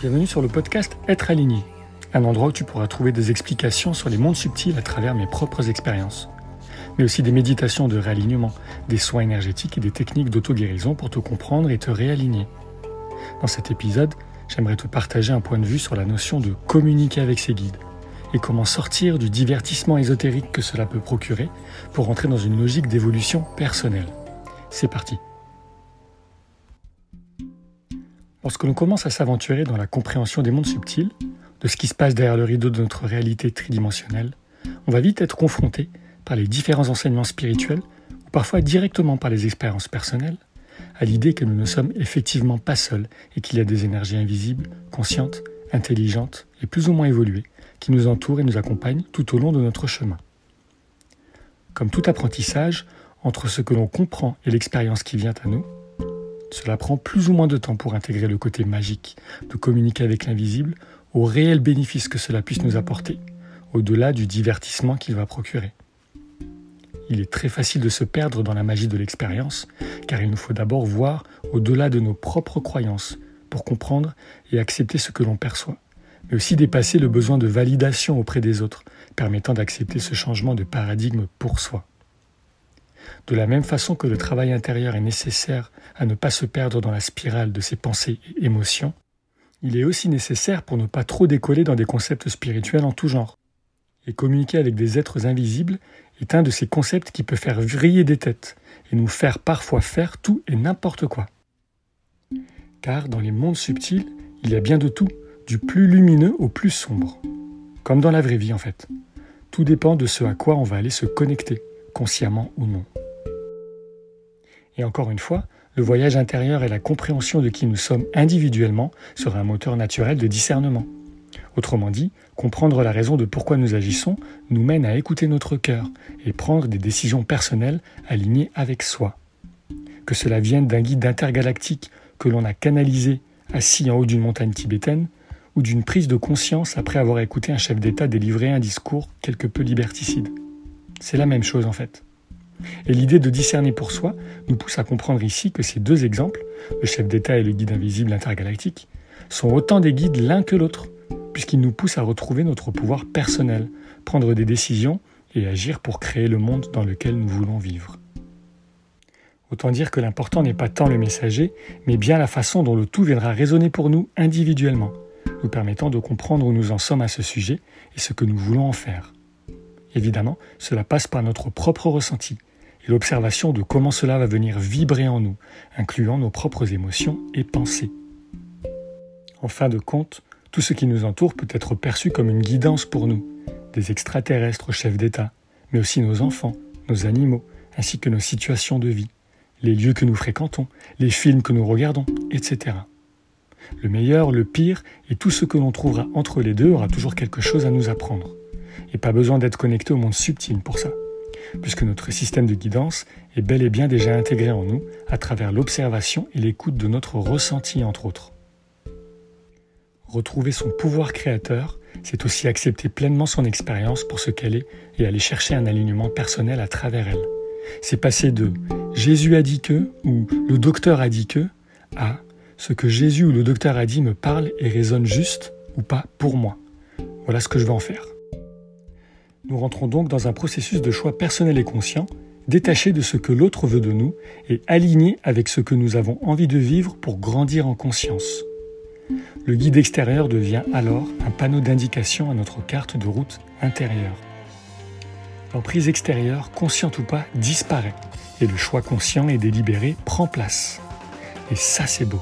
Bienvenue sur le podcast Être aligné, un endroit où tu pourras trouver des explications sur les mondes subtils à travers mes propres expériences, mais aussi des méditations de réalignement, des soins énergétiques et des techniques d'auto-guérison pour te comprendre et te réaligner. Dans cet épisode, j'aimerais te partager un point de vue sur la notion de communiquer avec ses guides et comment sortir du divertissement ésotérique que cela peut procurer pour entrer dans une logique d'évolution personnelle. C'est parti. Lorsque l'on commence à s'aventurer dans la compréhension des mondes subtils, de ce qui se passe derrière le rideau de notre réalité tridimensionnelle, on va vite être confronté par les différents enseignements spirituels, ou parfois directement par les expériences personnelles, à l'idée que nous ne sommes effectivement pas seuls et qu'il y a des énergies invisibles, conscientes, intelligentes et plus ou moins évoluées qui nous entourent et nous accompagnent tout au long de notre chemin. Comme tout apprentissage, entre ce que l'on comprend et l'expérience qui vient à nous, cela prend plus ou moins de temps pour intégrer le côté magique, de communiquer avec l'invisible, au réel bénéfice que cela puisse nous apporter, au-delà du divertissement qu'il va procurer. Il est très facile de se perdre dans la magie de l'expérience, car il nous faut d'abord voir au-delà de nos propres croyances pour comprendre et accepter ce que l'on perçoit, mais aussi dépasser le besoin de validation auprès des autres, permettant d'accepter ce changement de paradigme pour soi. De la même façon que le travail intérieur est nécessaire à ne pas se perdre dans la spirale de ses pensées et émotions, il est aussi nécessaire pour ne pas trop décoller dans des concepts spirituels en tout genre. Et communiquer avec des êtres invisibles est un de ces concepts qui peut faire vriller des têtes et nous faire parfois faire tout et n'importe quoi. Car dans les mondes subtils, il y a bien de tout, du plus lumineux au plus sombre. Comme dans la vraie vie en fait. Tout dépend de ce à quoi on va aller se connecter, consciemment ou non. Et encore une fois, le voyage intérieur et la compréhension de qui nous sommes individuellement sera un moteur naturel de discernement. Autrement dit, comprendre la raison de pourquoi nous agissons nous mène à écouter notre cœur et prendre des décisions personnelles alignées avec soi. Que cela vienne d'un guide intergalactique que l'on a canalisé assis en haut d'une montagne tibétaine, ou d'une prise de conscience après avoir écouté un chef d'État délivrer un discours quelque peu liberticide. C'est la même chose en fait. Et l'idée de discerner pour soi nous pousse à comprendre ici que ces deux exemples, le chef d'État et le guide invisible intergalactique, sont autant des guides l'un que l'autre, puisqu'ils nous poussent à retrouver notre pouvoir personnel, prendre des décisions et agir pour créer le monde dans lequel nous voulons vivre. Autant dire que l'important n'est pas tant le messager, mais bien la façon dont le tout viendra résonner pour nous individuellement, nous permettant de comprendre où nous en sommes à ce sujet et ce que nous voulons en faire. Évidemment, cela passe par notre propre ressenti, l'observation de comment cela va venir vibrer en nous, incluant nos propres émotions et pensées. En fin de compte, tout ce qui nous entoure peut être perçu comme une guidance pour nous, des extraterrestres chefs d'État, mais aussi nos enfants, nos animaux, ainsi que nos situations de vie, les lieux que nous fréquentons, les films que nous regardons, etc. Le meilleur, le pire et tout ce que l'on trouvera entre les deux aura toujours quelque chose à nous apprendre. Et pas besoin d'être connecté au monde subtil pour ça puisque notre système de guidance est bel et bien déjà intégré en nous à travers l'observation et l'écoute de notre ressenti, entre autres. Retrouver son pouvoir créateur, c'est aussi accepter pleinement son expérience pour ce qu'elle est et aller chercher un alignement personnel à travers elle. C'est passer de Jésus a dit que ou le docteur a dit que à ce que Jésus ou le docteur a dit me parle et résonne juste ou pas pour moi. Voilà ce que je vais en faire. Nous rentrons donc dans un processus de choix personnel et conscient, détaché de ce que l'autre veut de nous et aligné avec ce que nous avons envie de vivre pour grandir en conscience. Le guide extérieur devient alors un panneau d'indication à notre carte de route intérieure. L'emprise extérieure, consciente ou pas, disparaît et le choix conscient et délibéré prend place. Et ça c'est beau.